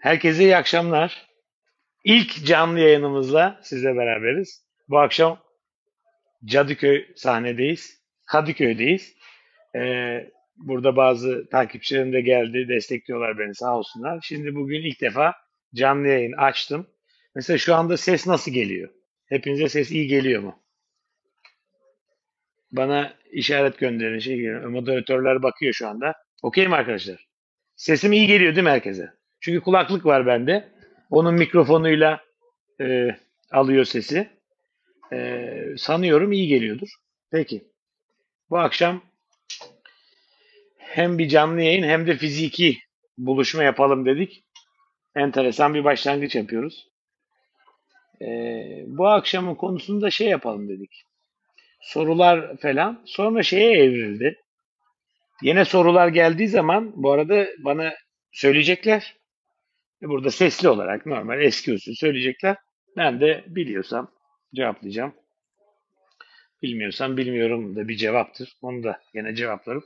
Herkese iyi akşamlar. İlk canlı yayınımızla sizle beraberiz. Bu akşam Cadıköy sahnedeyiz. Kadıköy'deyiz. Ee, burada bazı takipçilerim de geldi, destekliyorlar beni sağ olsunlar. Şimdi bugün ilk defa canlı yayın açtım. Mesela şu anda ses nasıl geliyor? Hepinize ses iyi geliyor mu? Bana işaret gönderin, şey. Moderatörler bakıyor şu anda. Okey mi arkadaşlar? Sesim iyi geliyor değil mi herkese? Çünkü kulaklık var bende. Onun mikrofonuyla e, alıyor sesi. E, sanıyorum iyi geliyordur. Peki. Bu akşam hem bir canlı yayın hem de fiziki buluşma yapalım dedik. Enteresan bir başlangıç yapıyoruz. E, bu akşamın konusunda şey yapalım dedik. Sorular falan. Sonra şeye evrildi. Yine sorular geldiği zaman bu arada bana söyleyecekler. Burada sesli olarak normal eski usul söyleyecekler. Ben de biliyorsam cevaplayacağım. Bilmiyorsam bilmiyorum da bir cevaptır. Onu da yine cevaplarım.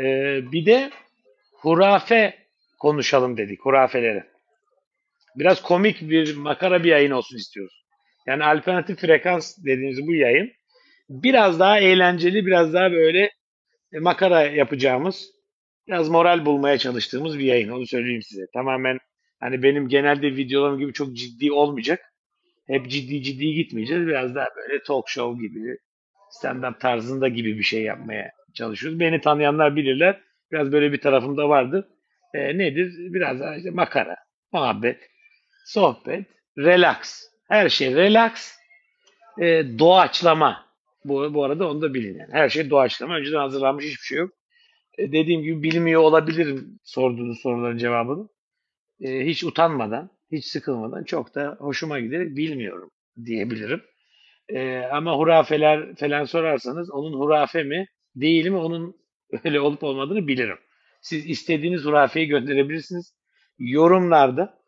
Ee, bir de hurafe konuşalım dedik. Hurafeleri. Biraz komik bir makara bir yayın olsun istiyoruz. Yani alternatif frekans dediğimiz bu yayın biraz daha eğlenceli, biraz daha böyle makara yapacağımız, biraz moral bulmaya çalıştığımız bir yayın. Onu söyleyeyim size. Tamamen hani benim genelde videolarım gibi çok ciddi olmayacak. Hep ciddi ciddi gitmeyeceğiz. Biraz daha böyle talk show gibi, stand-up tarzında gibi bir şey yapmaya çalışıyoruz. Beni tanıyanlar bilirler. Biraz böyle bir tarafım da vardır. E, nedir? Biraz daha işte makara, muhabbet, sohbet, relax. Her şey relax. E, doğaçlama. Bu, bu arada onu da bilin. Yani. Her şey doğaçlama. Önceden hazırlanmış hiçbir şey yok. E, dediğim gibi bilmiyor olabilirim sorduğunuz soruların cevabını. E, hiç utanmadan, hiç sıkılmadan çok da hoşuma giderek bilmiyorum diyebilirim. E, ama hurafeler falan sorarsanız onun hurafe mi değil mi onun öyle olup olmadığını bilirim. Siz istediğiniz hurafeyi gönderebilirsiniz. Yorumlarda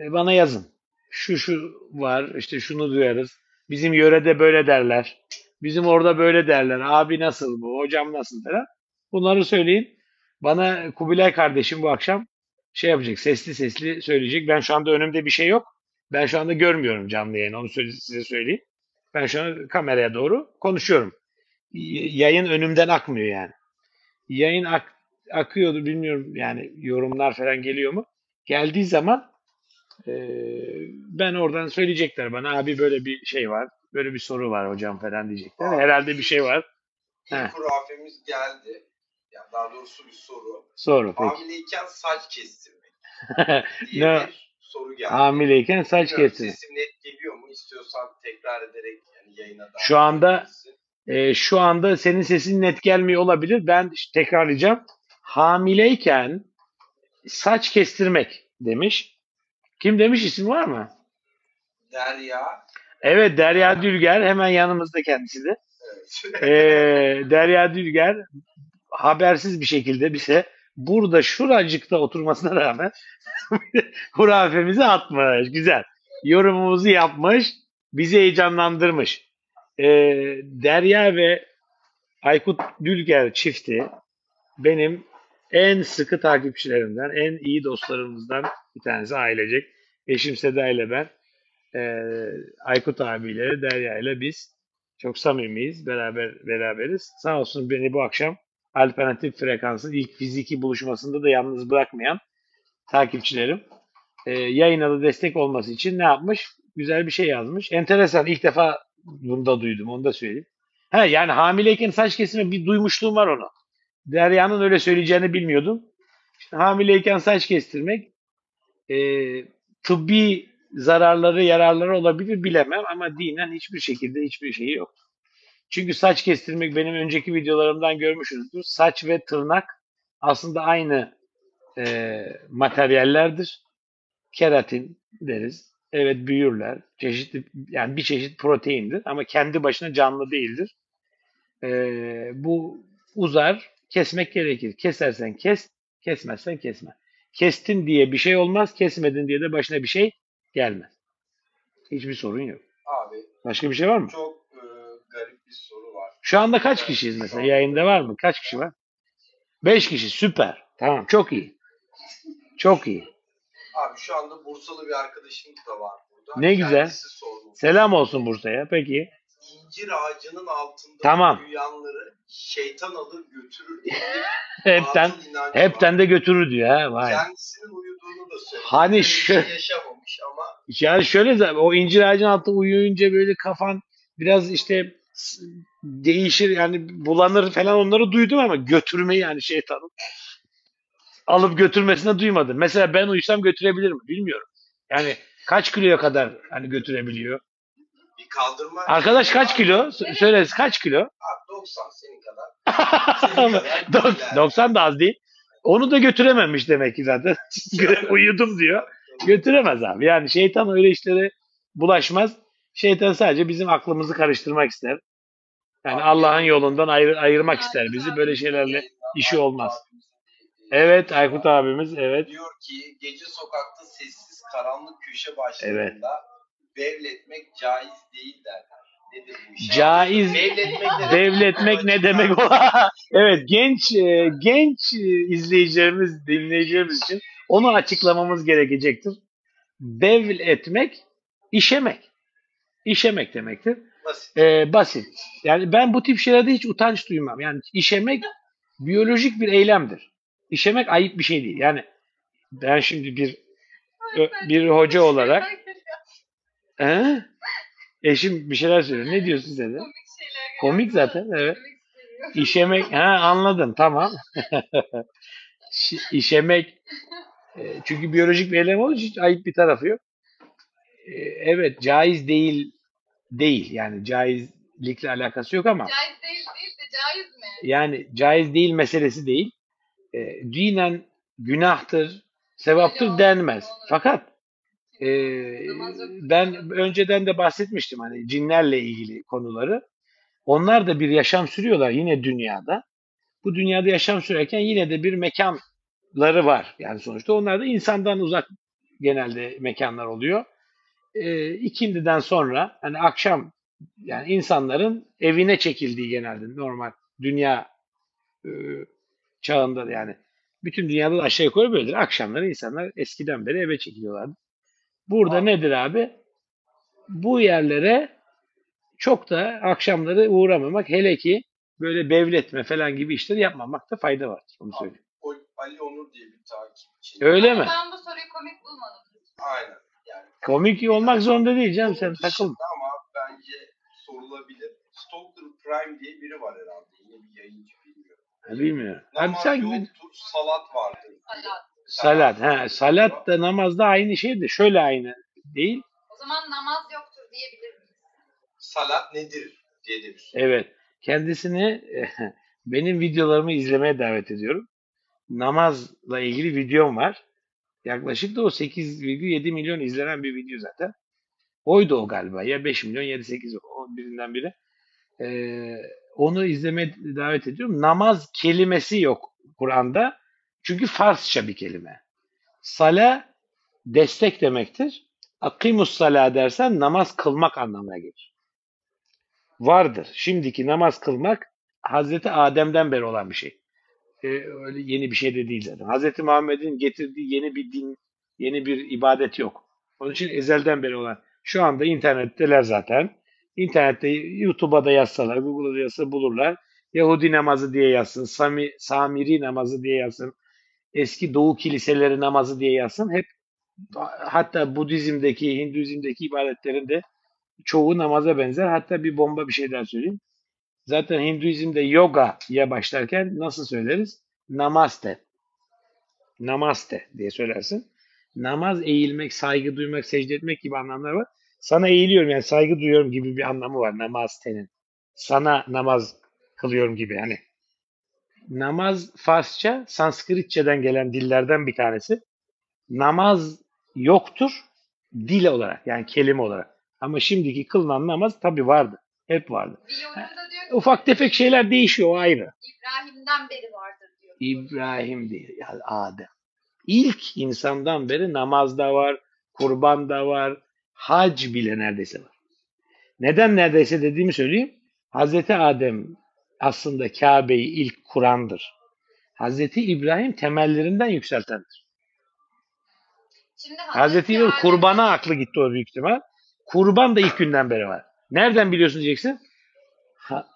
e, bana yazın. Şu şu var işte şunu duyarız. Bizim yörede böyle derler. Bizim orada böyle derler. Abi nasıl bu? Hocam nasıl falan. Bunları söyleyin. Bana Kubilay kardeşim bu akşam şey yapacak. Sesli sesli söyleyecek. Ben şu anda önümde bir şey yok. Ben şu anda görmüyorum canlı yayını. Onu size söyleyeyim. Ben şu an kameraya doğru konuşuyorum. Yayın önümden akmıyor yani. Yayın ak akıyordu bilmiyorum yani yorumlar falan geliyor mu? Geldiği zaman e, ben oradan söyleyecekler bana abi böyle bir şey var. Böyle bir soru var hocam falan diyecekler. Abi, Herhalde bir şey var. İlk Heh. hurafemiz geldi. Ya daha doğrusu bir soru. Soru peki. Hamileyken saç kestirmek diye ne? bir soru geldi. Hamileyken saç kestirmek. Sesim net geliyor mu? İstiyorsan tekrar ederek yani yayına da. Şu anda e, şu anda senin sesin net gelmiyor olabilir. Ben tekrarlayacağım. Hamileyken saç kestirmek demiş. Kim demiş isim var mı? Derya. Evet Derya Dülger hemen yanımızda kendisi de. Evet. Ee, Derya Dülger habersiz bir şekilde bize burada şuracıkta oturmasına rağmen hurafemizi atmış. Güzel. Yorumumuzu yapmış. Bizi heyecanlandırmış. Ee, Derya ve Aykut Dülger çifti benim en sıkı takipçilerimden, en iyi dostlarımızdan bir tanesi ailecek. Eşim Seda ile ben. Ee, Aykut abiyle, Derya ile biz çok samimiyiz, beraber beraberiz. Sağ olsun beni bu akşam alternatif frekansın ilk fiziki buluşmasında da yalnız bırakmayan takipçilerim. Ee, yayına da destek olması için ne yapmış? Güzel bir şey yazmış. Enteresan. ilk defa bunu da duydum. Onu da söyleyeyim. He, yani hamileyken saç kesimi bir duymuşluğum var onu. Derya'nın öyle söyleyeceğini bilmiyordum. İşte hamileyken saç kestirmek e, tıbbi zararları, yararları olabilir bilemem ama dinen hiçbir şekilde hiçbir şeyi yok. Çünkü saç kestirmek benim önceki videolarımdan görmüşsünüzdür. Saç ve tırnak aslında aynı e, materyallerdir. Keratin deriz. Evet büyürler. Çeşitli yani bir çeşit proteindir ama kendi başına canlı değildir. E, bu uzar, kesmek gerekir. Kesersen kes, kesmezsen kesme. Kestin diye bir şey olmaz, kesmedin diye de başına bir şey gelmez. Hiçbir sorun yok. Abi Başka bir şey var mı? çok garip bir soru var. Şu anda kaç kişiyiz mesela? Yayında var mı? Kaç kişi var? Beş kişi. Süper. Tamam. Çok iyi. Çok iyi. abi şu anda Bursalı bir arkadaşım da var burada. Ne güzel. Sormuş. Selam olsun Bursa'ya. Peki. İncir ağacının altında Tamam. uyuyanları şeytan alır götürür diye Hepten hepten var. de götürür diyor ha. Vay. Kendisinin uyuduğunu da söylüyor. Hani şu- şey yaşamamış ama Yani şöyle zaten o incir ağacının altında uyuyunca böyle kafan biraz işte değişir yani bulanır falan onları duydum ama götürmeyi yani şeytanın alıp götürmesine duymadım. Mesela ben uysam götürebilir mi? Bilmiyorum. Yani kaç kiloya kadar hani götürebiliyor? bir kaldırma. Arkadaş kaç kilo? S- Söyle kaç kilo? Abi 90 senin kadar. Senin kadar değil Dok- yani. 90 da az değil. Onu da götürememiş demek ki zaten. Uyudum diyor. Götüremez abi. Yani şeytan öyle işlere bulaşmaz. Şeytan sadece bizim aklımızı karıştırmak ister. Yani Allah'ın yolundan ayır, ayırmak ister bizi. Böyle şeylerle işi olmaz. Evet Aykut abimiz evet. Diyor ki gece sokakta sessiz karanlık köşe başlarında bevletmek caiz değil derler. Nedir bu iş? Caiz devletmek ne demek o? evet genç e, genç izleyicilerimiz, dinleyicilerimiz için onu açıklamamız gerekecektir. Bevl etmek, işemek. İşemek demektir. Basit. Ee, basit. Yani ben bu tip şeylerde hiç utanç duymam. Yani işemek biyolojik bir eylemdir. İşemek ayıp bir şey değil. Yani ben şimdi bir bir hoca olarak He? eşim bir şeyler söylüyor. Ne diyorsun sen de? Komik. Komik zaten, evet. İşemek, ha anladım tamam. İşemek, e, çünkü biyolojik bir eylem olduğu için ayıp bir tarafı yok. E, Evet, caiz değil, değil. Yani caizlikle alakası yok ama Caiz değil değil de caiz mi? yani caiz değil meselesi değil. E, dinen günahtır, sevaptır Öyle denmez. olur. Fakat e, ben önceden de bahsetmiştim hani cinlerle ilgili konuları. Onlar da bir yaşam sürüyorlar yine dünyada. Bu dünyada yaşam sürerken yine de bir mekanları var. Yani sonuçta onlar da insandan uzak genelde mekanlar oluyor. E, ikindiden sonra hani akşam yani insanların evine çekildiği genelde normal dünya e, çağında da yani bütün dünyada da aşağı yukarı böyledir. Akşamları insanlar eskiden beri eve çekiliyorlardı. Burada Abi. nedir abi? Bu yerlere çok da akşamları uğramamak hele ki böyle bevletme falan gibi işleri yapmamakta fayda var. Onu söyleyeyim. Ali Onur diye bir takipçi. Öyle Ama mi? Ben bu soruyu komik bulmadım. Aynen. Komik olmak zorunda değil canım sen takılma. Ama bence sorulabilir. Stalker Prime diye biri var herhalde. Yine bir yayıncı bilmiyorum. Ha, bilmiyorum. Abi sen yoktur, salat vardır. Salat. salat. Ha, salat da namazda aynı şey de şöyle aynı değil. O zaman namaz yoktur diyebilir miyiz? Salat nedir diye de bir soru. Evet. Kendisini benim videolarımı izlemeye davet ediyorum. Namazla ilgili videom var. Yaklaşık da o 8,7 milyon izlenen bir video zaten. Oydu o galiba. Ya 5 milyon ya da 8 o birinden biri. Ee, onu izlemeye davet ediyorum. Namaz kelimesi yok Kur'an'da. Çünkü Farsça bir kelime. Sala destek demektir. Akimus sala dersen namaz kılmak anlamına gelir. Vardır. Şimdiki namaz kılmak Hazreti Adem'den beri olan bir şey. Ee, öyle yeni bir şey de değil zaten. Hazreti Muhammed'in getirdiği yeni bir din, yeni bir ibadet yok. Onun için ezelden beri olan. Şu anda internetteler zaten. İnternette YouTube'a da yazsalar, Google'da da yazsa bulurlar. Yahudi namazı diye yazsın, Sami, Samiri namazı diye yazsın, eski Doğu kiliseleri namazı diye yazsın. Hep hatta Budizm'deki, Hinduizm'deki ibadetlerin de çoğu namaza benzer. Hatta bir bomba bir şey daha söyleyeyim. Zaten Hinduizm'de yoga'ya başlarken nasıl söyleriz? Namaste. Namaste diye söylersin. Namaz eğilmek, saygı duymak, secde etmek gibi anlamlar var. Sana eğiliyorum yani saygı duyuyorum gibi bir anlamı var namastenin. Sana namaz kılıyorum gibi hani. Namaz Farsça, Sanskritçeden gelen dillerden bir tanesi. Namaz yoktur dil olarak yani kelime olarak. Ama şimdiki kılınan namaz tabi vardı. Hep vardı. Da ki Ufak tefek şeyler değişiyor o ayrı. İbrahim'den beri vardır diyor. İbrahim değil, yani Adem. İlk insandan beri namazda var, kurban da var, hac bile neredeyse var. Neden neredeyse dediğimi söyleyeyim. Hazreti Adem aslında Kabe'yi ilk kurandır. Hazreti İbrahim temellerinden yükseltendir. Şimdi Hazreti İbrahim Adem- kurbana aklı gitti o büyük ihtimal. Kurban da ilk günden beri var. Nereden biliyorsun diyeceksin? Ha,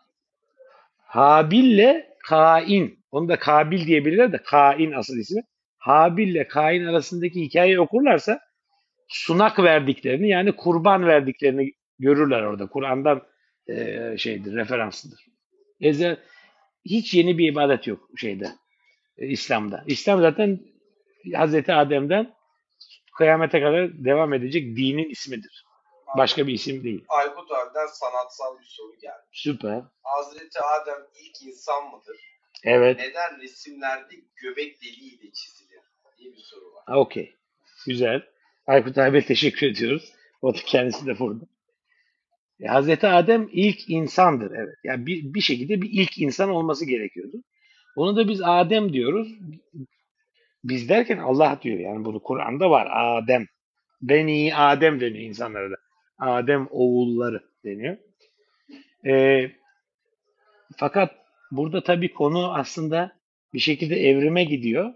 Habil'le Kain. Onu da Kabil diyebilirler de Kain asıl ismi. Habil'le Kain arasındaki hikayeyi okurlarsa sunak verdiklerini yani kurban verdiklerini görürler orada. Kur'an'dan e, şeydir, referansıdır. Ezel hiç yeni bir ibadet yok şeyde e, İslam'da. İslam zaten Hazreti Adem'den kıyamete kadar devam edecek dinin ismidir. Başka bir isim değil. Aykut abiden sanatsal bir soru geldi. Süper. Hazreti Adem ilk insan mıdır? Evet. Neden resimlerde göbek deliğiyle çizilir? diye bir soru var. Okey. Güzel. Aykut abiye teşekkür ediyoruz. O da kendisi de burada. E, Hazreti Adem ilk insandır. Evet. Yani bir, bir şekilde bir ilk insan olması gerekiyordu. Onu da biz Adem diyoruz. Biz derken Allah diyor. Yani bunu Kur'an'da var. Adem. Beni Adem deniyor insanlara da. Adem oğulları deniyor. E, fakat burada tabii konu aslında bir şekilde evrime gidiyor.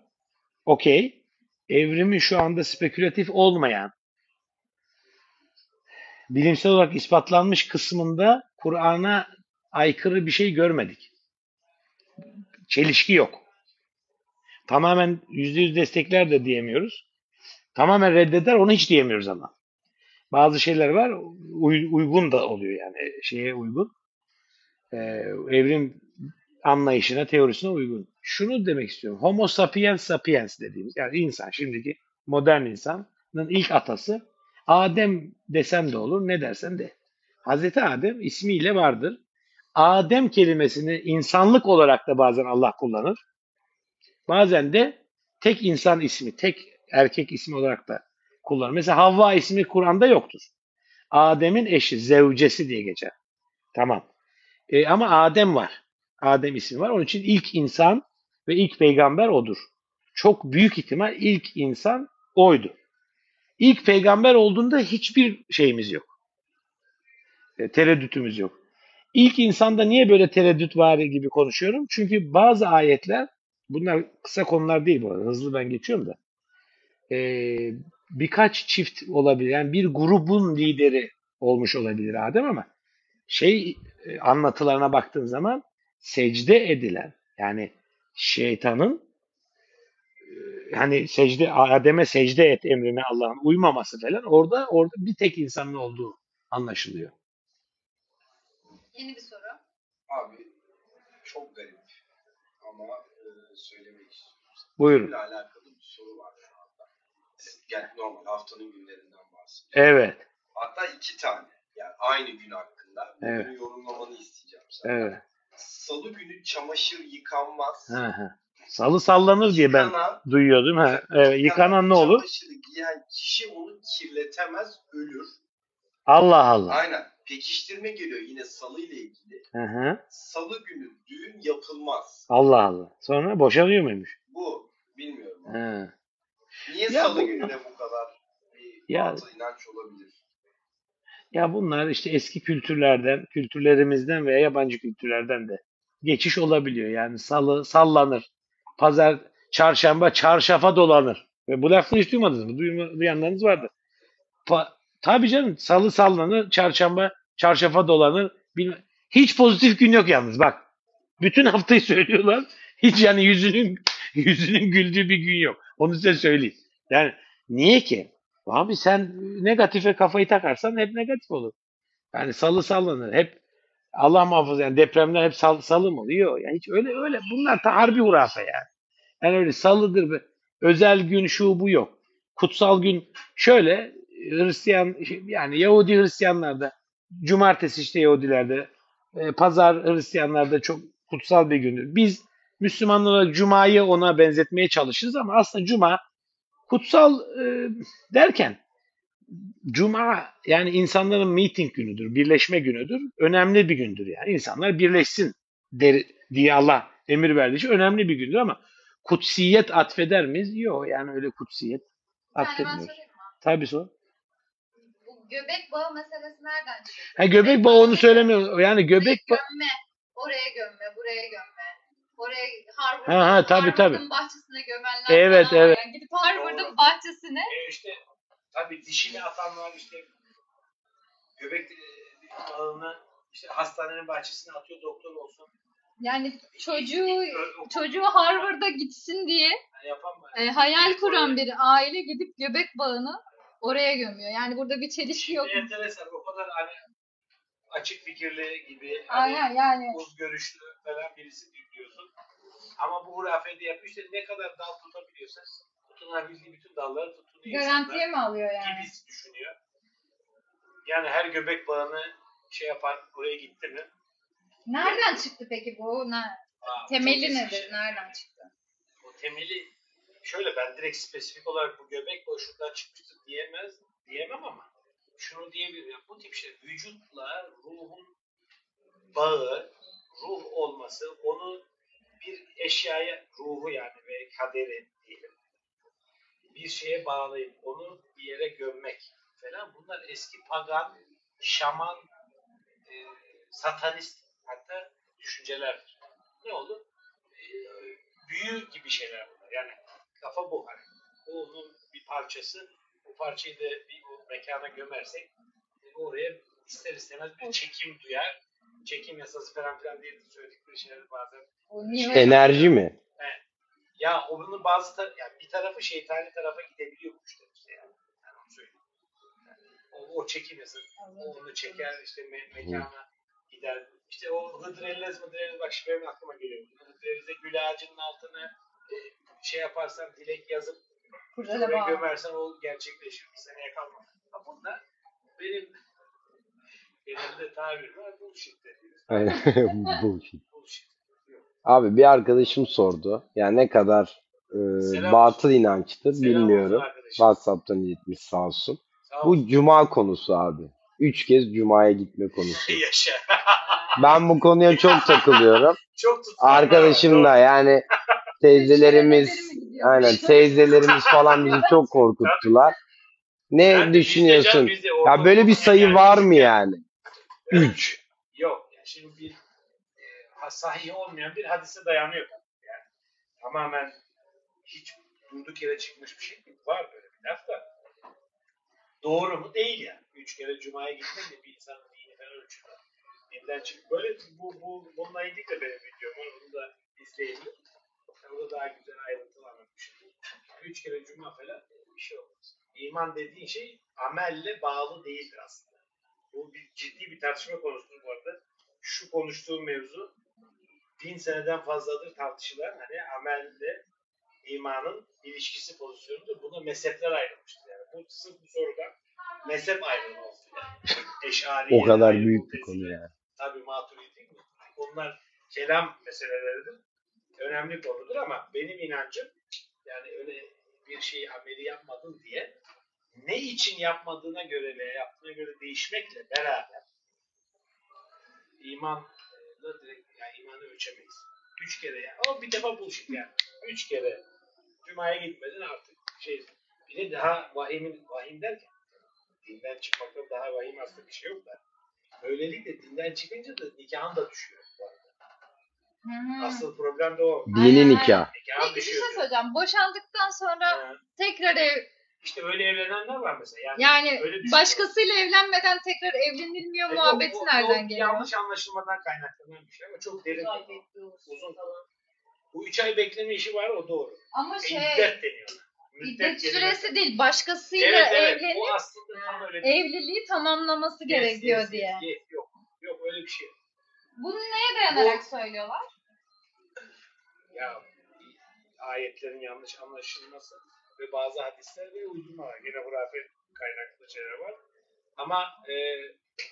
Okey. Evrimin şu anda spekülatif olmayan, bilimsel olarak ispatlanmış kısmında Kur'an'a aykırı bir şey görmedik. Çelişki yok. Tamamen yüzde yüz destekler de diyemiyoruz. Tamamen reddeder onu hiç diyemiyoruz ama. Bazı şeyler var uy- uygun da oluyor yani şeye uygun. Ee, evrim anlayışına, teorisine uygun. Şunu demek istiyorum. Homo sapiens sapiens dediğimiz yani insan şimdiki modern insanın ilk atası Adem desem de olur ne dersen de. Hazreti Adem ismiyle vardır. Adem kelimesini insanlık olarak da bazen Allah kullanır. Bazen de tek insan ismi, tek erkek ismi olarak da kullanır. Mesela Havva ismi Kur'an'da yoktur. Adem'in eşi, zevcesi diye geçer. Tamam. E, ama Adem var. Adem ismi var. Onun için ilk insan ve ilk peygamber odur. Çok büyük ihtimal ilk insan oydu. İlk peygamber olduğunda hiçbir şeyimiz yok. E, tereddütümüz yok. İlk insanda niye böyle tereddüt var gibi konuşuyorum? Çünkü bazı ayetler, bunlar kısa konular değil bu arada, hızlı ben geçiyorum da. E, birkaç çift olabilir. Yani bir grubun lideri olmuş olabilir Adem ama şey e, anlatılarına baktığın zaman secde edilen yani şeytanın e, hani secde Adem'e secde et emrine Allah'ın uymaması falan orada orada bir tek insanın olduğu anlaşılıyor. Yeni bir soru. Abi çok garip ama e, söylemek istiyorum. Buyurun. Bununla alakalı bir soru var şu anda. Yani normal haftanın günlerinden bahsediyorum. Evet. Hatta iki tane. Yani aynı gün hakkında. Bunu Evet. yorumlamanı isteyeceğim senden. Evet. Salı günü çamaşır yıkanmaz. Ha, ha. Salı sallanır diye ben Yıkanan- duyuyordum. Ha, evet. Yıkanan ne olur? Çamaşırı giyen kişi onu kirletemez, ölür. Allah Allah. Aynen. Pekiştirme geliyor yine salı ile ilgili. Hı hı. Salı günü düğün yapılmaz. Allah Allah. Sonra boşanıyor muymuş? Bu bilmiyorum. Ha. Niye Ya salı bu- gününe bu kadar bir Ya- inanç olabilir? Ya bunlar işte eski kültürlerden, kültürlerimizden veya yabancı kültürlerden de geçiş olabiliyor. Yani salı sallanır. Pazar, çarşamba çarşafa dolanır. Ve bu lafı hiç duymadınız mı? Duyma, duyanlarınız vardı. Pa, tabii canım salı sallanır, çarşamba çarşafa dolanır. Bilmem. Hiç pozitif gün yok yalnız bak. Bütün haftayı söylüyorlar. Hiç yani yüzünün yüzünün güldüğü bir gün yok. Onu size söyleyeyim. Yani niye ki? Abi sen negatife kafayı takarsan hep negatif olur. Yani salı sallanır. Hep Allah muhafaza yani depremler hep sal, salı mı oluyor? Yani hiç öyle öyle. Bunlar ta harbi hurafe yani. Yani öyle salıdır. be. Özel gün şu bu yok. Kutsal gün şöyle Hristiyan yani Yahudi Hristiyanlarda cumartesi işte Yahudilerde e, pazar Hristiyanlarda çok kutsal bir gündür. Biz Müslümanlar olarak Cuma'yı ona benzetmeye çalışırız ama aslında Cuma kutsal e, derken Cuma yani insanların meeting günüdür, birleşme günüdür. Önemli bir gündür yani. İnsanlar birleşsin der, diye Allah emir verdiği için önemli bir gündür ama kutsiyet atfeder miyiz? Yok yani öyle kutsiyet atfetmiyoruz. mı? Tabii sor. Bu göbek bağı meselesi nereden çıktı? Ha, göbek bağı onu söylemiyor. Yani göbek bağı gömme, oraya gömme, buraya gömme. Oraya Harvard'ın, Ha, ha, tabii, tabii. Harvard'ın bahçesine gömenler Evet, falan evet. Yani gidip Harvard'ın Doğru. bahçesine E işte tabii dişini atanlar işte göbek e, balığını işte hastanenin bahçesine atıyor doktor olsun. yani çocuğu o- çocuğu Harvard'a gitsin diye e, hayal kuran bir aile gidip göbek bağını oraya gömüyor. Yani burada bir çelişki yok. Enteresan o kadar hani açık fikirli gibi hani Aynen yani. uz görüşlü falan birisi diyorsun. Ama bu hurafede yapıyor işte ne kadar dal tutabiliyorsa tutunabildiği bütün dalları tutunuyor Garantiye mi alıyor yani? gibi düşünüyor. Yani her göbek bağını şey yapan oraya gitti mi? Nereden çıktı peki bu? Ne? Aa, Temeli nedir? şey. Nereden çıktı? O temeli şöyle ben direkt spesifik olarak bu göbek şuradan çıkmıştır diyemez diyemem ama şunu diyebilirim. Yani bu tip şey vücutla ruhun bağı, ruh olması, onu bir eşyaya, ruhu yani ve kaderi diyelim, bir şeye bağlayıp onu bir yere gömmek falan bunlar eski pagan, şaman, e, satanist hatta düşüncelerdir. Ne olur? E, büyü gibi şeyler bunlar. Yani kafa bu hani. Onun bir parçası. Bu parçayı da bir o mekana gömersek e, oraya ister istemez bir çekim duyar. Çekim yasası falan filan diye söyledikleri şeyler bazen Enerji mi? ya onun bazı tar- yani bir tarafı şeytani tarafa gidebiliyor kuşlar işte yani. yani onu söyleyeyim. Yani o, o çekim yasası. O onu çeker işte me- mekana gider. İşte o Hıdrellez Mıdrellez bak şimdi benim aklıma geliyor. Hıdrellez'e gül ağacının altına e, şey yaparsan dilek yazıp oraya bağlı? gömersen o gerçekleşir. Bir seneye kalmaz. Ha bunlar benim elimde tabir var. Bullshit dediğimiz. Bullshit. Bullshit. Yok. Abi bir arkadaşım sordu. Yani ne kadar e, Selam batıl inançtır Selam bilmiyorum. WhatsApp'tan iletmiş sağ olsun. Sağ Bu olsun. cuma konusu abi. Üç kez cumaya gitme konusu. Yaşa. Ben bu konuya çok takılıyorum. Çok. Arkadaşım da yani teyzelerimiz Gidiyor? aynen teyzelerimiz falan bizi çok korkuttular. Ne de düşünüyorsun? de Ya böyle bir sayı yani var mı küçükken- yani? Üç. Yok. Yani şimdi bir e, sahih olmayan bir hadise dayanıyor. Yani tamamen hiç durduk yere çıkmış bir şey değil. Var böyle bir laf da. Doğru mu? Değil yani. Üç kere cumaya gitmek de bir insanın dini falan ölçüyor. Dinden çıkıp böyle bu, bu, bununla ilgili de benim videom var. Onu da izleyebilir. Orada daha güzel ayrıntılı anlatmışım. Üç kere cuma falan bir şey olmaz. İman dediğin şey amelle bağlı değildir aslında. Bu bir ciddi bir tartışma konusudur bu arada. Şu konuştuğum mevzu bin seneden fazladır tartışılan hani amelle imanın ilişkisi pozisyonudur. Buna mezhepler ayrılmıştır. Yani bu sırf bu sorudan mezhep ayrımı oldu. Yani. Eşari, O kadar büyük bir konu yani. Tabii maturidi mi? Onlar kelam meseleleridir. Önemli konudur ama benim inancım yani öyle bir şeyi ameli yapmadın diye ne için yapmadığına göre veya yaptığına göre değişmekle beraber imanla direkt yani imanı ölçemeyiz. Üç kere ya. Ama bir defa bullshit yani. Üç kere Cuma'ya gitmedin artık şey bir de daha vahimin vahim derken dinden çıkmakta daha vahim aslında bir şey yok da böylelikle dinden çıkınca da nikahın da düşüyor. arada. Hı. Asıl problem de o. Dini Aynen, nikah. Nikahın Peki bir şey düşüyor. söyleyeceğim. Boşandıktan sonra Ha, tekrar ev İşte öyle evlenenler var mesela. Yani, yani öyle düşünüyorum. başkasıyla evlenmeden tekrar evlenilmiyor E, muhabbeti o- o- nereden o geliyor? Yanlış anlaşılmadan kaynaklanan bir şey ama çok derin. Uzun. Bu üç ay bekleme işi var o doğru. Ama E, şey İddet deniyor. iddet kelimesi. süresi değil başkasıyla Evet evet. evlenip O aslında tam öyle değil. evliliği tamamlaması Yes, gerekiyor yes, diye. yes, yes. Yok. Yok öyle bir şey. yok. Bunu neye dayanarak söylüyorlar? Ya ayetlerin yanlış anlaşılması ve bazı hadisler ve uydurmalar. Gene hurafe kaynaklı şeyler var. Ama e,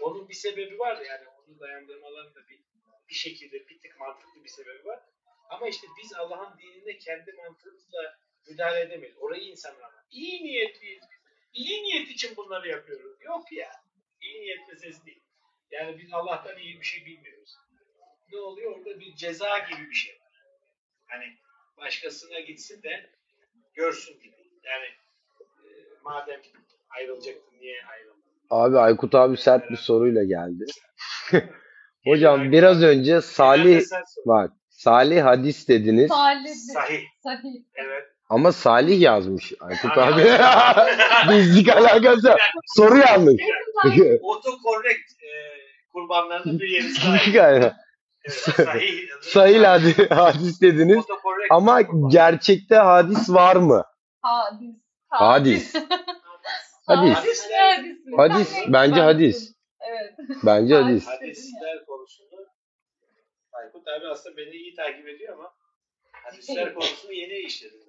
onun bir sebebi var yani onu dayandırmaların da bir, bir şekilde bir tık mantıklı bir sebebi var. Ama işte biz Allah'ın dinine kendi mantığımızla müdahale edemeyiz. Orayı insanlar iyi niyetliyiz biz. İyi niyet için bunları yapıyoruz. Yok ya. İyi niyet meselesi değil. Yani biz Allah'tan iyi bir şey bilmiyoruz. Ne oluyor? Orada bir ceza gibi bir şey var. Hani başkasına gitsin de görsün gibi. Yani e, madem ayrılacaktın niye ayrıldın? Abi Aykut abi sert bir soruyla geldi. Hocam biraz önce Salih bak Salih hadis dediniz. Salih. Sahih. Sahih. Evet. Ama Salih yazmış Aykut Abi, abi. Bizlik alakası. yok. Soru yanlış. Autocorrect e, kurbanlarının bir yeri sahih. Evet, sahih. Sahil hadi- hadis dediniz. Autocorrect Ama gerçekte hadis var mı? Hadis. Hadis. Hadis. Hadis. Hadis. Bence hadis. Evet. Bence hadis. Hadisler konusunu Aykut abi aslında beni iyi takip ediyor ama hadisler konusunu yeni işledim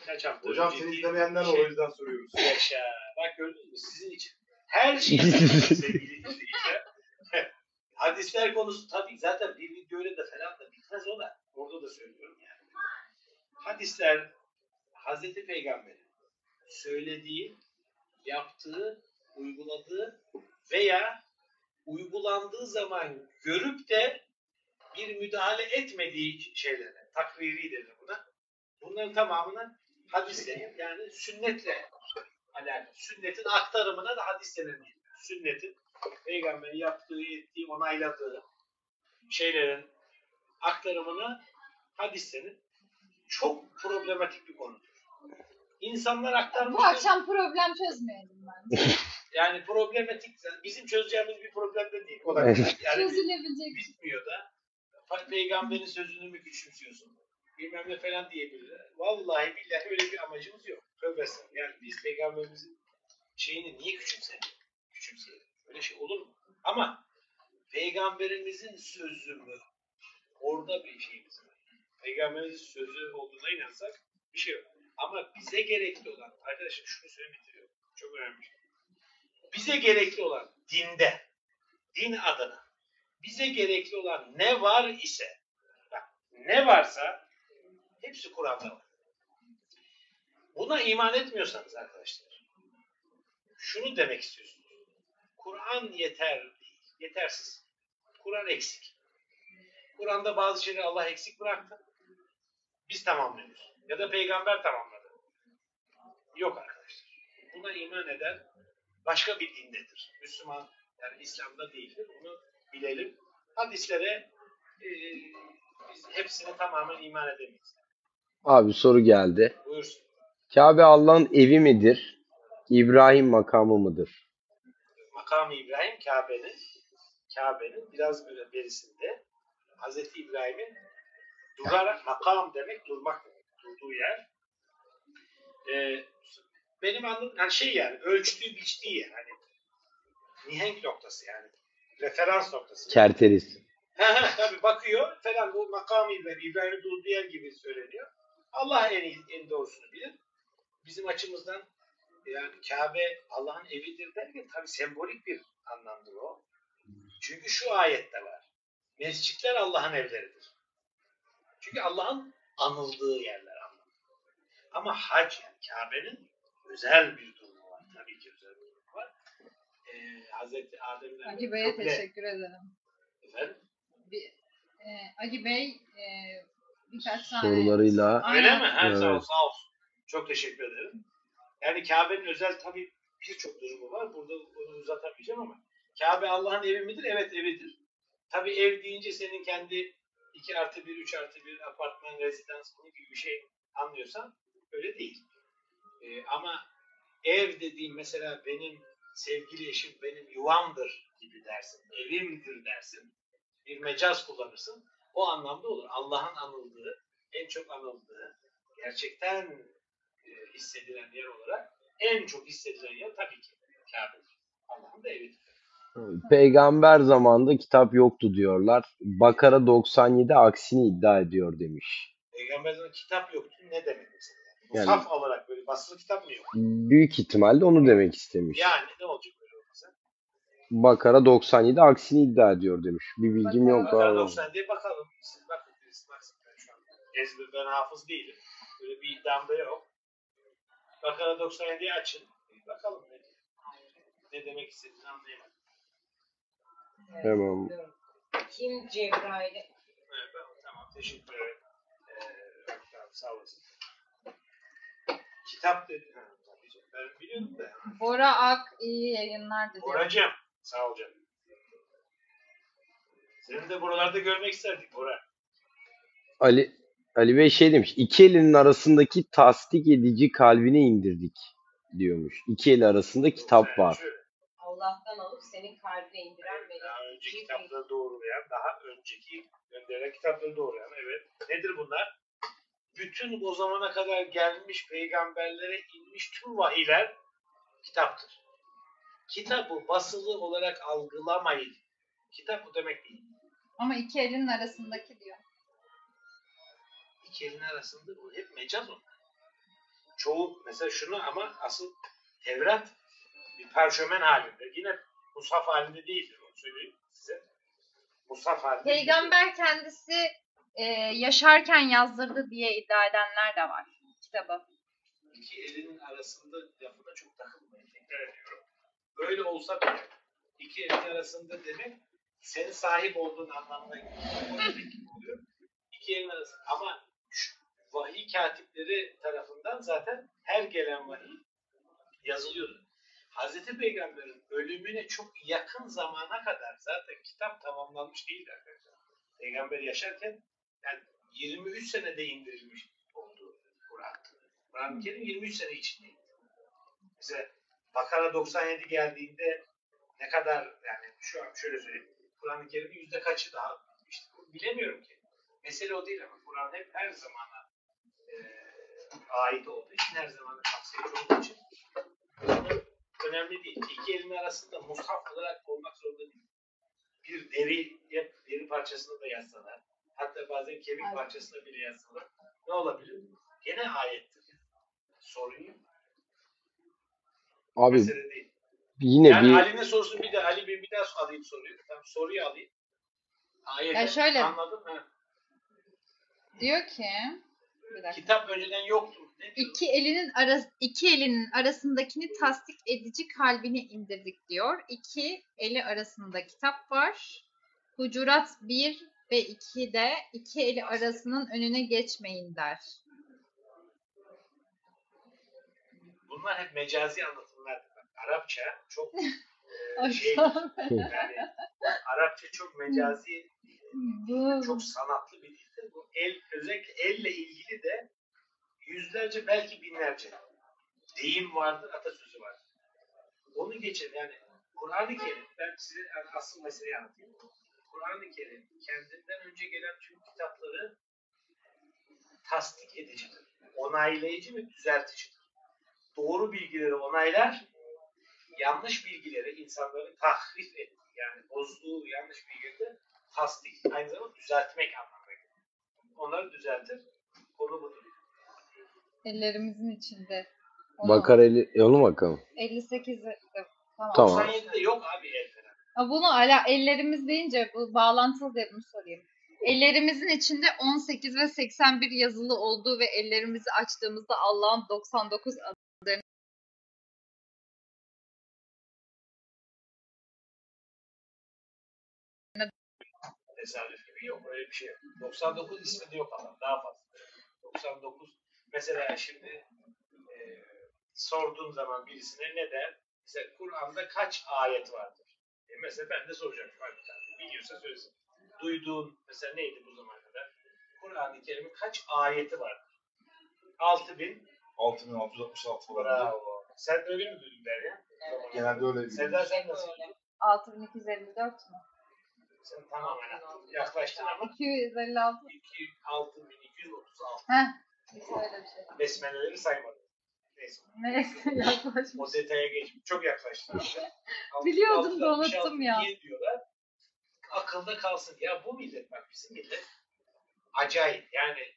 Birkaç hafta Hocam önce seni izlemeyenler Şey- o yüzden soruyoruz. Yaşa. Bak gördünüz mü sizin için. Her şey sevgili izleyiciler. Hadisler konusu tabii zaten bir videoyla da falan da bitmez o da. Orada da söylüyorum yani. Hadisler Hazreti Peygamber'in söylediği, yaptığı, uyguladığı veya uygulandığı zaman görüp de bir müdahale etmediği şeylere, takriri denir buna. Bunların tamamına hadis denir. Yani sünnetle alakalı. Sünnetin aktarımına da hadis denir. Sünnetin peygamberin yaptığı, ettiği, onayladığı şeylerin aktarımına hadis denir. Çok problematik bir konudur. İnsanlar aktarmış. Bu akşam problem çözmeyelim bence. Yani problematik. Bizim çözeceğimiz bir problem de değil. Evet. yani Çözülebilecek. bitmiyor da. Peygamberin sözünü mü küçümsüyorsun? Bilmem ne falan diyebilirler. Vallahi billahi öyle bir amacımız yok. Tövbe. Yani biz peygamberimizin şeyini niye küçümseyelim? Küçümseyelim. Öyle şey olur mu? Ama peygamberimizin sözü mü? Orada bir şeyimiz var. Peygamberimizin sözü olduğuna inansak bir şey yok. Ama bize gerekli olan, arkadaşım şunu söyle bitiriyorum. Çok önemli şey. Bize gerekli olan dinde, din adına bize gerekli olan ne var ise, ne varsa hepsi Kur'an'da var. Buna iman etmiyorsanız arkadaşlar, şunu demek istiyorsunuz. Kur'an yeter değil, yetersiz. Kur'an eksik. Kur'an'da bazı şeyleri Allah eksik bıraktı. Biz tamamlıyoruz. Ya da peygamber tamamladı. Yok arkadaşlar. Buna iman eden başka bir dindedir. Müslüman yani İslam'da değildir. Bunu bilelim. Hadislere e, biz hepsine tamamen iman edemeyiz. Abi soru geldi. Buyursun. Kabe Allah'ın evi midir? İbrahim makamı mıdır? Makam-ı İbrahim Kabe'nin Kabe'nin biraz böyle berisinde Hazreti İbrahim'in durarak makam demek durmak demek. Durduğu yer. Ee, benim anladığım yani şey yani ölçtüğü biçtiği yer. Hani mihenk noktası yani. Referans noktası. Kerteriz. Tabi bakıyor falan bu makam İbrahim, İbrahim'in durduğu yer gibi söyleniyor. Allah en iyi, en doğrusunu bilir. Bizim açımızdan yani Kabe Allah'ın evidir derken tabi sembolik bir anlamdır o. Çünkü şu ayette var. Mescitler Allah'ın evleridir. Çünkü Allah'ın anıldığı yerler anlamı. Ama hac yani Kabe'nin özel bir durumu var. Tabii ki özel bir durumu var. Ee, Hazreti Adem'den Agi Bey'e teşekkür ederim. Efendim? Bir, e, Agi Bey e, birkaç Sorularıyla. Öyle mi? Sağ, ol, Evet. sağ olsun. Çok teşekkür ederim. Yani Kabe'nin özel tabii birçok durumu var. Burada bunu uzatamayacağım ama Kabe Allah'ın evi midir? Evet evidir. Tabii ev deyince senin kendi 2 artı 1, 3 artı 1 apartman, rezidans bunun gibi bir şey anlıyorsan öyle değil. Ee, ama ev dediğim mesela benim sevgili eşim benim yuvamdır gibi dersin. Evimdir dersin. Bir mecaz kullanırsın. O anlamda olur. Allah'ın anıldığı, en çok anıldığı, gerçekten e, hissedilen yer olarak en çok hissedilen yer tabii ki Kabe'dir. Allah'ın da evidir. peygamber zamanında kitap yoktu diyorlar. Bakara 97 aksini iddia ediyor demiş. Peygamberden kitap yoktu. Ne demek mesela? Yani- Musaf olarak böyle basılı kitap mı yok? Büyük ihtimalle onu demek istemiş. Yani ne olacak? Bakara 97 aksini iddia ediyor demiş. Bir bilgim yok Bakara abi. 90 diye bakalım. Siz bakın birisi baksın. Ben şu an ezber ben hafız değilim. Böyle bir iddiam da yok. Bakara 97'yi açın. Bir bakalım ne, ne demek istediğini anlayamadım. Tamam. Kim Cebrail'i? Evet, tamam. Teşekkür ederim. Ee, tamam, sağ olasın. Kitap dedi. Ben biliyordum da. Bora Ak iyi yayınlar dedi. Boracığım. Sağ ol canım. Seni de buralarda görmek isterdik Bora. Ali Ali Bey şey demiş. iki elinin arasındaki tasdik edici kalbine indirdik diyormuş. İki el arasında kitap var. Allah'tan alıp senin kalbine indiren melek. Daha önceki kitapları doğrulayan, daha önceki gönderilen kitapları doğrulayan. Evet. Nedir bunlar? Bütün o zamana kadar gelmiş peygamberlere inmiş tüm vahiyler kitaptır. Kitabı basılı olarak algılamayın. Kitap bu demek değil. Ama iki elinin arasındaki diyor. İki elin arasında bu hep mecaz onlar. Çoğu mesela şunu ama asıl Tevrat bir parşömen halinde. Yine mushaf halinde değildir onu söyleyeyim size. Mushaf halinde. değildir. Peygamber kendisi e, yaşarken yazdırdı diye iddia edenler de var kitabı. iki elinin arasında lafına çok takılmayın. Tekrar ediyorum. Böyle olsa bile iki elin arasında demek senin sahip olduğun anlamına geliyor. İki elin arasında. Ama vahiy katipleri tarafından zaten her gelen vahiy yazılıyordu. Hazreti Peygamber'in ölümüne çok yakın zamana kadar zaten kitap tamamlanmış değildi arkadaşlar. Peygamber yaşarken yani 23 senede indirilmiş oldu Kur'an. Kur'an-ı Kerim 23 sene içindeydi. Mesela Bakara 97 geldiğinde ne kadar yani şu an şöyle söyleyeyim. Kur'an-ı Kerim'in yüzde kaçı daha işte bilemiyorum ki. Mesele o değil ama Kur'an hep her zamana e, ait olduğu için her zamana kapsayıcı olduğu için önemli değil. İki elin arasında mushaf olarak olmak zorunda değil. Bir deri, hep deri parçasını da yazsalar, hatta bazen kemik Evet. parçasını bile yazsalar ne olabilir? Gene ayettir. Sorun yok. Abi Mesele değil. yine Yani bir Ali'nin sorusunu bir de Ali Bey bir daha alayım soruyu. Tamam soruyu alayım. Ayet. Ya şöyle- Anladın mı? Diyor ki bir dakika. Kitap önceden yoktu. İki elinin arası iki elinin arasındakini tasdik edici kalbine indirdik diyor. İki eli arasında kitap var. Hucurat 1 ve 2'de iki eli arasının önüne geçmeyin der. Bunlar hep mecazi anlatımlar. Arapça çok e, şey yani Arapça çok mecazi çok sanatlı bir dildir. Bu el özellikle elle ilgili de yüzlerce belki binlerce deyim vardır, atasözü vardır. Onu geçin yani Kur'an-ı Kerim ben size yani asıl meseleyi anlatayım. Kur'an-ı Kerim kendinden önce gelen tüm kitapları tasdik edicidir. Onaylayıcı ve düzelticidir. Doğru bilgileri onaylar, yanlış bilgileri insanların tahrif ettiği yani bozduğu yanlış bilgileri tasdik aynı zamanda düzeltmek anlamına gelir. Onları düzeltir. Konu budur. ellerimizin içinde. Onu- Bakar eli e, onu bakalım. 58'de tamam. Tamam. 97'de yok abi el falan. Ha, Bunu ala ellerimiz deyince bu bağlantılı diye bunu sorayım. Ellerimizin içinde 18 ve 81 yazılı olduğu ve ellerimizi açtığımızda Allah'ın 99 adını Tesadüf gibi yok. Öyle bir şey yok. 99 ismi de yok ama daha fazla. 99 mesela şimdi e, sorduğun zaman birisine ne der? Mesela Kur'an'da kaç ayet vardır? E mesela ben de soracağım. Biliyorsa söylesin. Duyduğun mesela neydi bu zamana kadar? Kur'an-ı Kerim'in kaç ayeti vardır? 6000 6666 olabilir. Bravo. Sen de öyle mi duydun der ya? Genelde öyle bir sen nasıl? Öyle. 6254 mü? Sen tamamen yaklaştın ama 256. 2, 6236. Heh. Öyle bir şey. Besmeleleri saymadım. Neyse. Neyse yaklaşmış. O detaya geçmiş. Çok yaklaştın. Biliyordum da 666 unuttum ya. Diyorlar? Akılda kalsın. Ya bu millet bak bizim millet acayip. Yani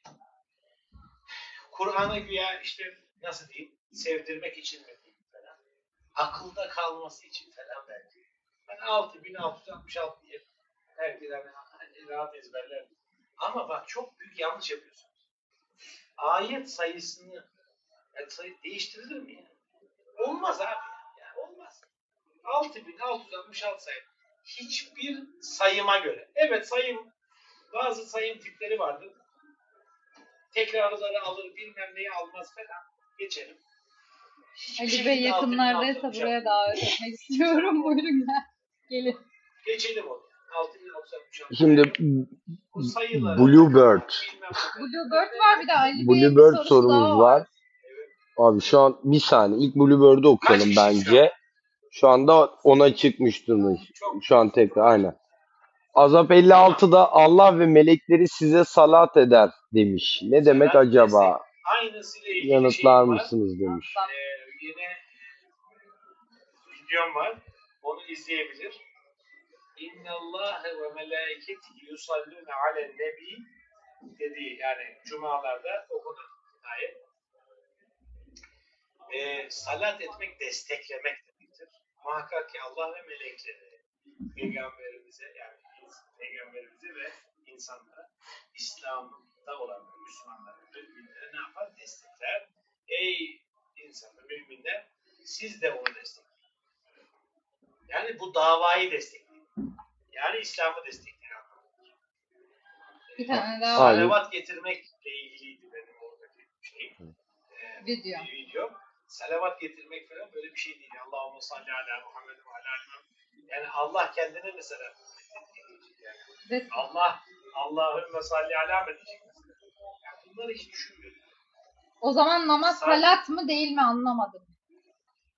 Kur'an'a güya işte nasıl diyeyim sevdirmek için mi diyeyim falan. Akılda kalması için falan belki. Ben 6666 diye herkes hani rahat ezberler. Ama bak çok büyük yanlış yapıyorsunuz. Ayet sayısını yani sayı değiştirilir mi ya? Olmaz abi. Yani olmaz. 6666 sayı. Hiçbir sayıma göre. Evet sayım bazı sayım tipleri vardır. Tekrarları alır bilmem neyi almaz falan. Geçelim. Hiçbir Ali Bey yakınlardaysa 6666 buraya davet etmek istiyorum. Buyurun gel. Gelin. Geçelim onu. 6666. Şimdi Bluebird. Bluebird var bir de Ali Bluebird sorusu sorumuz daha var. Abi şu an bir saniye. İlk Bluebird'ü okuyalım şu bence. Şu anda ona çıkmış durumda. Şu an tekrar aynen. Azap 56'da Allah ve melekleri size salat eder demiş. Ne demek Salat acaba? Yanıtlar var. mısınız demiş. Ee, yine videom var. Onu izleyebilir. İnne Allahe ve melâiketihi yusallûne alen nebi dediği yani cumalarda okunan ayet. Ee, salat etmek desteklemek demektir. Muhakkak ki Allah ve melekleri peygamberimize yani peygamberimize ve insanlara İslam'da olan Müslümanlara, müminlere ne yapar? Destekler. Ey insanlar, müminler siz de onu destekleyin. Yani bu davayı destekleyin. Yani İslam'ı destekleyin. Bir tane daha var. Salavat getirmekle ilgiliydi benim oradaki şeyim. Ee, Video. bir video. Salavat getirmek falan böyle bir şey değil. Allahümme salli ala Muhammed ve ala. Yani Allah kendine mesela yani Ve Allah Allahümme salli ala mı diyecek mesela. Yani bunları hiç düşünmüyorum. o zaman namaz Sal- salat mı değil mi anlamadım.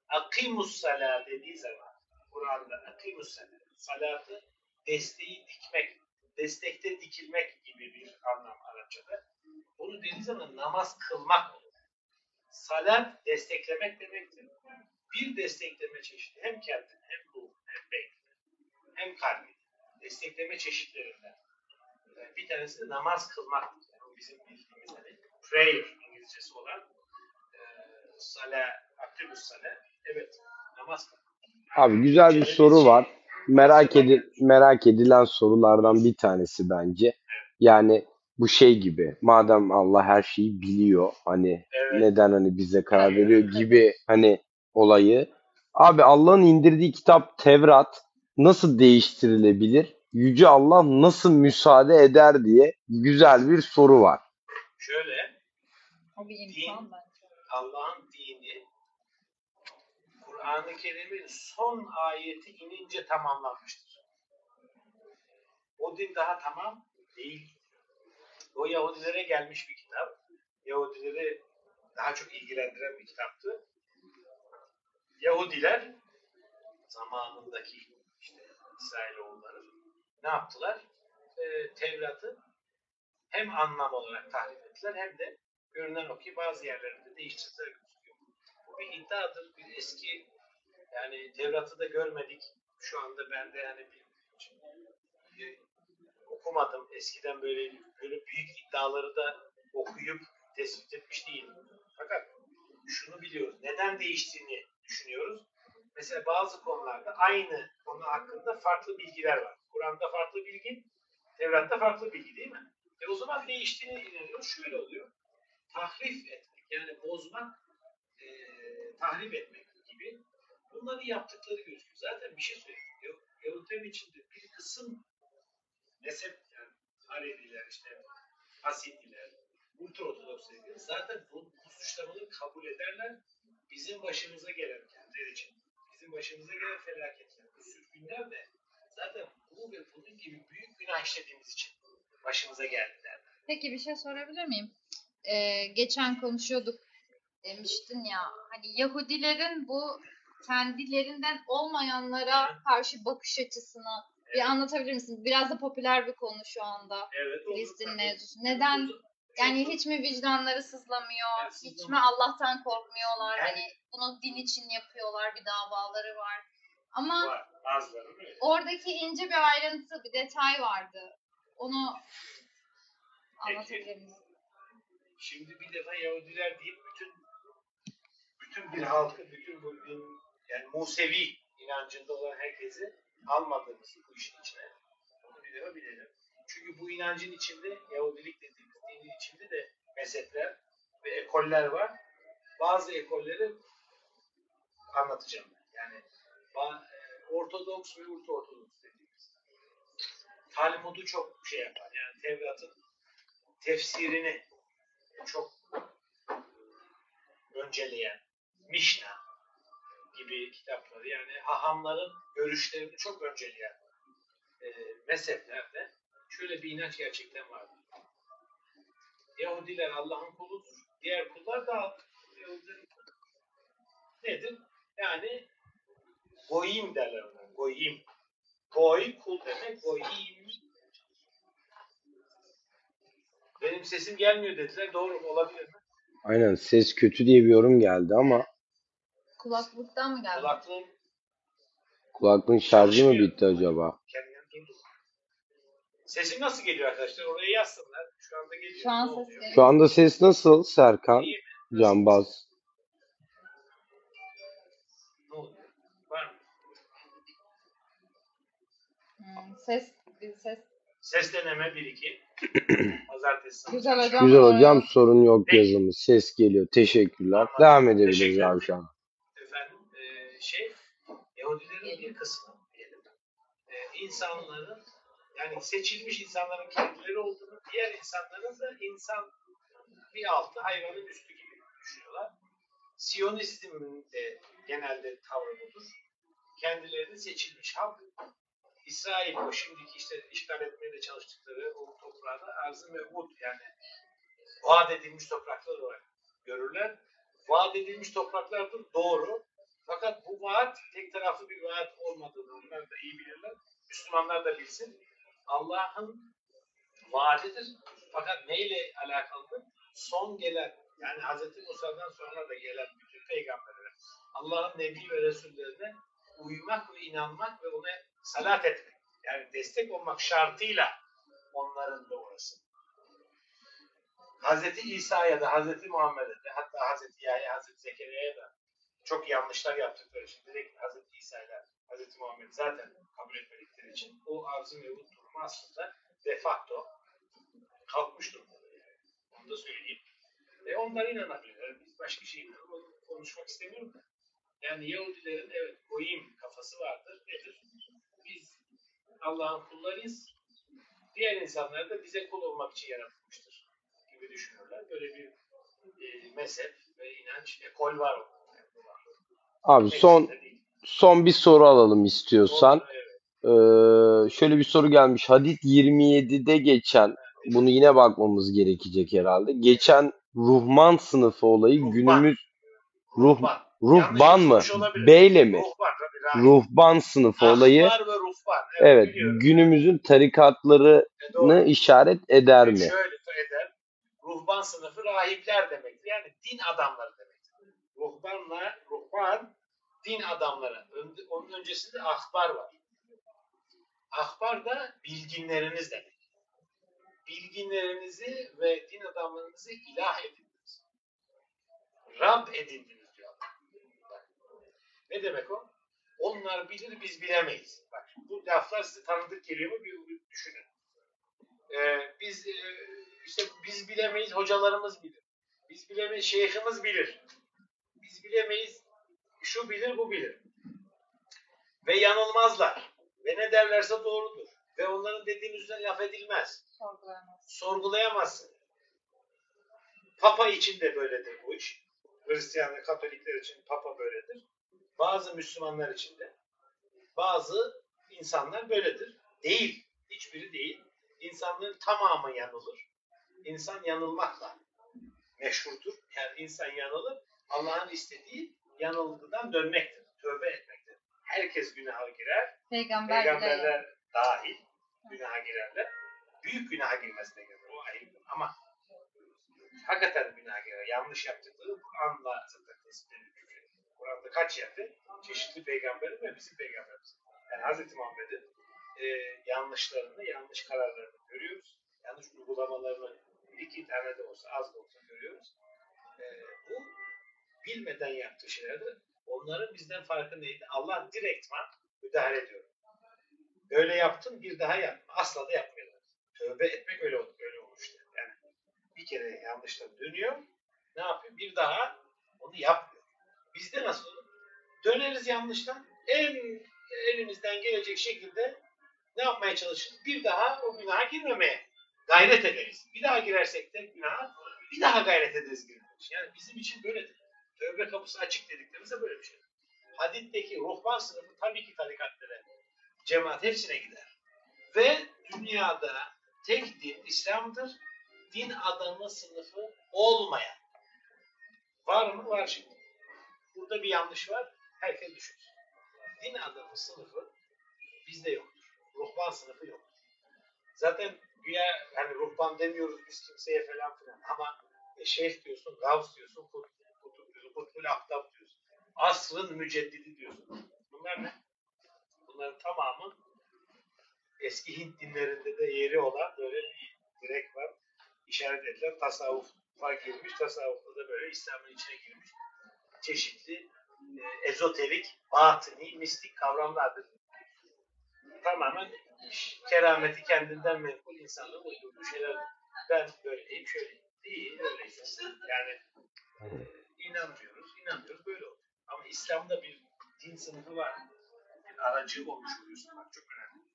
Akimus sala dediği zaman Kur'an'da akimus sala salatı desteği dikmek, destekte dikilmek gibi bir anlam Arapçada. Bunu dediği zaman namaz kılmak olur. Salat desteklemek demektir. Bir destekleme çeşidi hem kendini hem ruh hem beynini hem kalbini destekleme çeşitlerinden. Yani bir tanesi de namaz kılmak. Yani o bizim bildiğimiz hani prayer İngilizcesi olan e, sala, aktivus sala. Evet, namaz kılmak. Abi güzel bir soru var. Merak edi merak edilen sorulardan bir tanesi bence. Yani bu şey gibi. Madem Allah her şeyi biliyor, hani Evet. neden hani bize karar veriyor gibi hani olayı. Abi Allah'ın indirdiği kitap Tevrat nasıl değiştirilebilir? Yüce Allah nasıl müsaade eder diye güzel bir soru var. Şöyle, bence. Allah'ın dini Kur'an-ı Kerim'in son ayeti inince tamamlanmıştır. O din daha tamam değil. O Yahudilere gelmiş bir kitap. Yahudileri daha çok ilgilendiren bir kitaptı. Yahudiler zamanındaki işte İsrailoğulları ne yaptılar? Ee, Tevrat'ı hem anlam olarak tahrif ettiler hem de görünen o ki bazı yerlerinde değiştirdiler gözüküyor. Bu bir iddiadır. Bir eski yani Tevrat'ı da görmedik. Şu anda ben de yani bir, bir okumadım. Eskiden böyle böyle büyük iddiaları da okuyup tespit etmiş değilim. Fakat şunu biliyoruz. Neden değiştiğini düşünüyoruz. Mesela bazı konularda aynı konu hakkında farklı bilgiler var. Kur'an'da farklı bilgi, Tevrat'ta farklı bilgi değil mi? E o zaman değiştiğine inanıyoruz. Şöyle oluyor. Tahrif etmek yani bozmak, e, tahrip etmek bunları yaptıkları gözüküyor. Zaten bir şey söyleyeyim. Yahu- Yahudilerin içinde bir kısım mezhep yani Aleviler işte Hasidiler, Ultraortodoks dediğimiz zaten bu, bu suçlamaları kabul ederler. Bizim başımıza gelen kendileri için. Bizim başımıza gelen felaketler, bu sürgünler de zaten bu ve bunun gibi büyük günah işlediğimiz için başımıza geldi derler. Peki bir şey sorabilir miyim? Ee, geçen konuşuyorduk demiştin ya hani Yahudilerin bu kendilerinden olmayanlara karşı bakış açısını bir anlatabilir misin? Biraz da popüler bir konu şu anda. Evet, Filistin mevzusu. Neden? Yani hiç mi vicdanları sızlamıyor? Evet, Hiç mi sızlamıyor. Allah'tan korkmuyorlar? Yani- Hani bunu din için yapıyorlar, bir davaları var. Ama var. Bazıları oradaki ince bir ayrıntı, bir detay vardı. Onu anlatabilir misin? Şimdi bir defa Yahudiler deyip bütün bütün bir halkı, bütün bu din, yani Musevi inancında olan herkesi almadığımız bu işin içine. Onu bir bilelim. Çünkü bu inancın içinde, Yahudilik dediğimiz dinin içinde de mezhepler ve ekoller var. Bazı ekolleri anlatacağım. Yani e, Ortodoks ve Ultra Ortodoks dediğimiz. Talmud'u çok şey yapar. Yani Tevrat'ın tefsirini çok önceleyen Mişna gibi kitapları yani hahamların görüşlerini çok önceleyen e, mezheplerde şöyle bir inanç gerçekten vardır. Yahudiler Allah'ın kuludur. Diğer kullar da Yahudilerin. Nedir? Yani goyim derler ona. Goyim. Goy kul demek. Goyim. Benim sesim gelmiyor dediler. Doğru olabilir mi? Aynen ses kötü diye bir yorum geldi ama Kulaklıktan mı geldi? Kulaklığım kulaklığın şarjı mı Çalışmıyor. bitti acaba? kendinden durdu. Sesim nasıl geliyor arkadaşlar? Oraya yazsınlar. Şu anda geliyor. Şu an Ne ses oluyor? geliyor. Şu anda ses nasıl Serkan? İyi mi? Canbaz. Ne oluyor? Var mı? Hmm, ses, bir ses. Ses deneme 1-2. Pazartesi salı. Güzel hocam. Güzel hocam sorun yok yazımız. Ses geliyor. Teşekkürler. Devam edebiliriz Teşekkürler. abi şu an. Şey Yahudilerin bir kısmı diyelim. E, insanların yani seçilmiş insanların kendileri olduğunu, diğer insanların da insan bir altı hayvanın üstü gibi düşünüyorlar. Siyonizmin de genelde tavrı budur. Kendilerini seçilmiş halk İsrail o şimdiki işte işgal etmeye de çalıştıkları o toprağda arzı mevut yani vaat edilmiş topraklar olarak görürler. Vaat edilmiş topraklardır doğru. Fakat bu vaat tek taraflı bir vaat olmadığını onlar da iyi bilirler. Müslümanlar da bilsin. Allah'ın vaadidir. Fakat neyle alakalıdır? Son gelen yani Hz. Musa'dan sonra da gelen bütün peygamberlere Allah'ın Nebi ve Resullerine uymak ve inanmak ve ona salat etmek. Yani destek olmak şartıyla onların doğrusu. Hz. İsa'ya da Hz. Muhammed'e de hatta Hz. Yahya, Hz. Zekeriya'ya da çok yanlışlar yaptıkları için direkt Hz. İsa ile Hz. Muhammed zaten kabul etmedikleri için o arz-ı mevut durumu aslında de facto kalkmış durumda. Yani. Onu da söyleyeyim. E onlar inanabilirler. Biz başka şey konuşmak istemiyorum da. Yani Yahudilerin evet goyim kafası vardır. Nedir? Biz Allah'ın kullarıyız. Diğer insanlar da bize kul olmak için yaratılmıştır gibi düşünüyorlar. Böyle bir e, mezhep ve inanç, ekol var o. Abi son son bir soru alalım istiyorsan. Evet. Ee, şöyle bir soru gelmiş. Hadis 27'de geçen bunu yine bakmamız gerekecek herhalde. Geçen ruhman sınıfı olayı Ruhban. günümüz ruh Ruhban. ruhban mı? Beyle mi? Ruhban sınıfı olayı Ahbar ve ruhban. evet biliyorum. günümüzün tarikatlarını E, işaret eder mi? Şöyle eder. Ruhban sınıfı rahipler demektir. Yani din adamları demektir. Ruhbanla, ruhban din adamları. Onun öncesinde ahbar var. Ahbar da bilginleriniz demek. Bilginlerinizi ve din adamlarınızı ilah edindiniz. Rab edindiniz diyor. Ne demek o? Onlar bilir biz bilemeyiz. Bak bu laflar size tanıdık geliyor mu bir, bir düşünün. Ee, biz e, işte biz bilemeyiz hocalarımız bilir. Biz bilemeyiz şeyhimiz bilir. Biz bilemeyiz şu bilir bu bilir. Ve yanılmazlar. Ve ne derlerse doğrudur. Ve onların dediğinin üzerine laf edilmez. Sorgulayamaz. Sorgulayamazsın. Papa için de böyledir bu iş. Hristiyan ve Katolikler için Papa böyledir. Bazı Müslümanlar için de. Bazı insanlar böyledir. Değil. Hiçbiri değil. İnsanların tamamı yanılır. İnsan yanılmakla meşhurdur. Yani insan yanılır. Allah'ın istediği yanılgıdan dönmektir. Tövbe etmektir. Herkes günaha girer. Peygamber bile Peygamberler dahil günaha girerler. Büyük günaha girmez peygamber. O ayrı. Ama hakikaten günaha girer. Yanlış yaptıkları Kur'an'la zaten tespit edilir. Kur'an'da kaç yerde? Çeşitli peygamberin ve bizim peygamberimiz. Yani Hz. Muhammed'in e, yanlışlarını, yanlış kararlarını görüyoruz. Yanlış uygulamalarını bir iki tane de olsa, az da olsa görüyoruz. E, bu bilmeden yaptığı şeylerdir. Onların bizden farkı neydi? Allah direktman müdahale ediyor. Böyle yaptın bir daha yapma. Asla da yapmıyorlar. Tövbe etmek öyle, öyle olur işte. Yani bir kere yanlıştan dönüyor. Ne yapıyor? Bir daha onu yapmıyor. Bizde nasıl olur? Döneriz yanlıştan. En elimizden gelecek şekilde ne yapmaya çalışırız? Bir daha o günaha girmemeye gayret ederiz. Bir daha girersek de günaha bir daha gayret ederiz girmek için. Yani bizim için böyledir. Tövbe kapısı açık dediklerimizde böyle bir şey. Hadid'deki ruhban sınıfı tabii ki tarikatlere, cemaat hepsine gider. Ve dünyada tek din İslam'dır. Din adamı sınıfı olmayan. Var mı? Var şimdi. Burada bir yanlış var. Herkes düşünsün. Din adamı sınıfı bizde yoktur. Ruhban sınıfı yoktur. Zaten güya hani ruhban demiyoruz biz kimseye falan filan ama e, şeyh diyorsun, gavs diyorsun, kut, kutbul ahtap diyorsun. Asrın müceddidi diyorsun. Bunlar ne? Bunların tamamı eski Hint dinlerinde de yeri olan böyle bir direk var. İşaret edilen tasavvufa girmiş. Tasavvufta da böyle İslam'ın içine girmiş. Çeşitli e, ezoterik, batıni, mistik kavramlardır. Tamamen kerameti kendinden menkul insanların uydurduğu şeyler. Ben böyleyim, şöyle değil, öyleyim. Yani e, inanmıyoruz, inanmıyoruz böyle oluyor. Ama İslam'da bir din sınıfı var. Bir aracı olmuş oluyorsun. Bak çok önemli.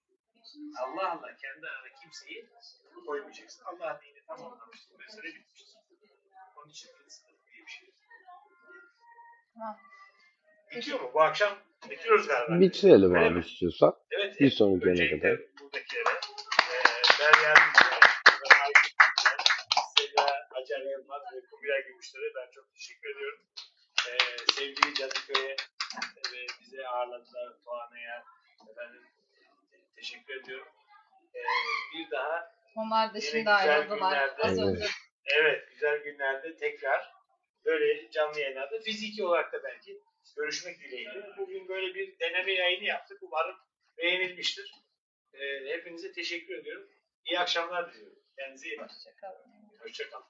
Allah'la kendi arana kimseyi koymayacaksın. Allah dini tamamlamıştır. Mesele bitmiştir. Onun için din sınıfı diye bir şey. yok. Tamam. Bitiyor mu? Bu akşam bitiriyoruz galiba. Bitirelim abi istiyorsan. Evet. Bir sonrakine Öncelikle kadar. buradakilere, e, Aykut Bilgi'ye, Acar Yılmaz ve Kubilay Gümüşler'e ben çok teşekkür ediyorum. E, sevgili Cadıköy'e ve bize ağırladılar Doğan'a efendim teşekkür ediyorum. E, bir daha Onlar da Yine şimdi güzel ayrıldılar. günlerde. Az Evet. önce evet güzel günlerde tekrar böyle canlı yayınlarda fiziki olarak da belki görüşmek dileğiyle. Bugün böyle bir deneme yayını yaptık. Umarım beğenilmiştir. E, hepinize teşekkür ediyorum. İyi akşamlar diliyorum. Kendinize iyi bakın. hoşçakalın. Hoşçakalın.